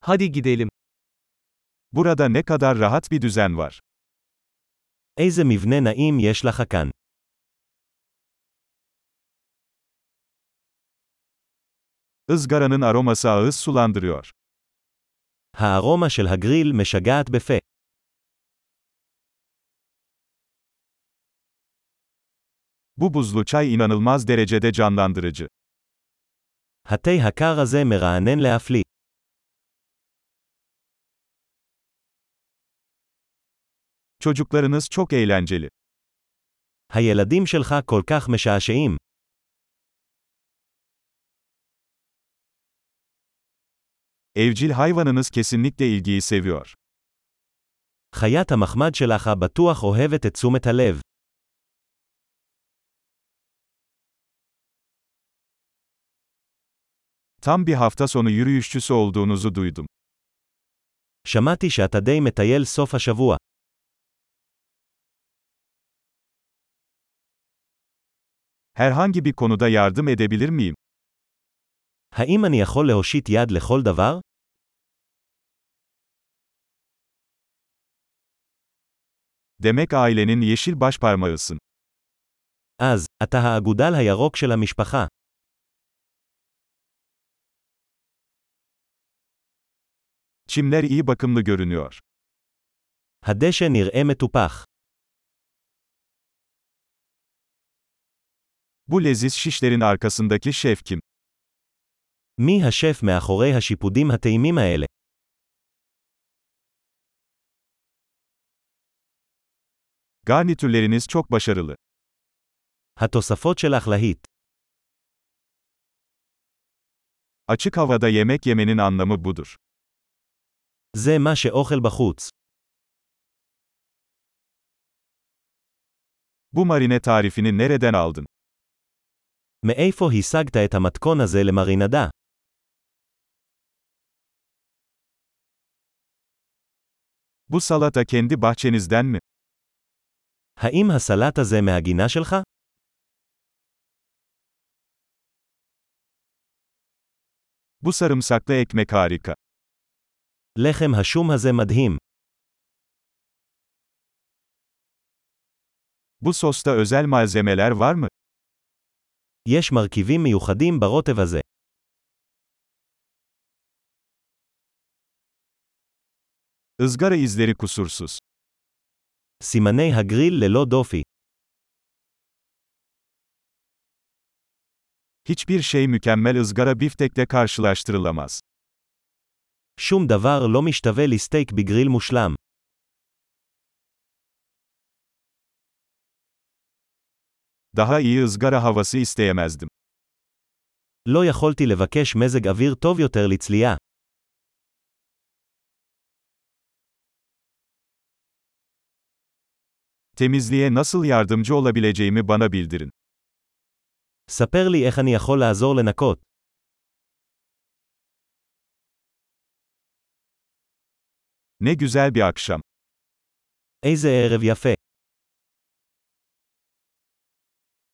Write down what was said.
Hadi gidelim. Burada ne kadar rahat bir düzen var. איזה מבנה נעים יש לך כאן. Izgaranın aroması ağız sulandırıyor. הארומה של הגריל משגעת בפה. Bu buzlu çay inanılmaz derecede canlandırıcı. התה הקר הזה מרענן להפליא. Çocuklarınız çok eğlenceli. הילדים שלך כל כך משעשעים. Evcil hayvanınız kesinlikle ilgiyi seviyor. חיית המחמד שלך בטוח אוהבת את תשומת הלב. Tam bir hafta sonu yürüyüşçüsü olduğunuzu duydum. שמעתי שאתה די מטייל סוף השבוע. Herhangi bir konuda yardım edebilir miyim? האם אני יכול להושיט יד לכל דבר? Demek ailenin yeşil başparmağısın. אז, אתה האגודל הירוק של המשפחה. Çimler iyi bakımlı görünüyor. הדשא נראה מטופח. Bu leziz şişlerin arkasındaki şef kim? מי השף מאחורי השיפודים הטעימים האלה? Garnitürleriniz çok başarılı. התוספות שלך להיט. Açık havada yemek yemenin anlamı budur. זה מה שאוכל בחוץ. Bu marine tarifini nereden aldın? מאיפה השגת את המתכון הזה למרינדה? Bu salata kendi bahçenizden mi? האם הסלט הזה מהגינה שלך? Bu sarımsaklı ekmek harika. לחם השום הזה מדהים. Bu sosta özel malzemeler var mı? יש מרכיבים מיוחדים ברוטב הזה. Izgara izleri kusursuz. סימני הגריל ללא דופי. Hiçbir şey mükemmel ızgara biftekle karşılaştırılamaz. שום דבר לא משתווה לסטייק בגריל מושלם. Daha iyi ızgara havası isteyemezdim. לא יכולתי לבקש מזג אוויר טוב יותר לצלייה. Temizliğe nasıl yardımcı olabileceğimi bana bildirin. ספר לי איך אני יכול לעזור לנקות. Ne güzel bir akşam. איזה ערב יפה.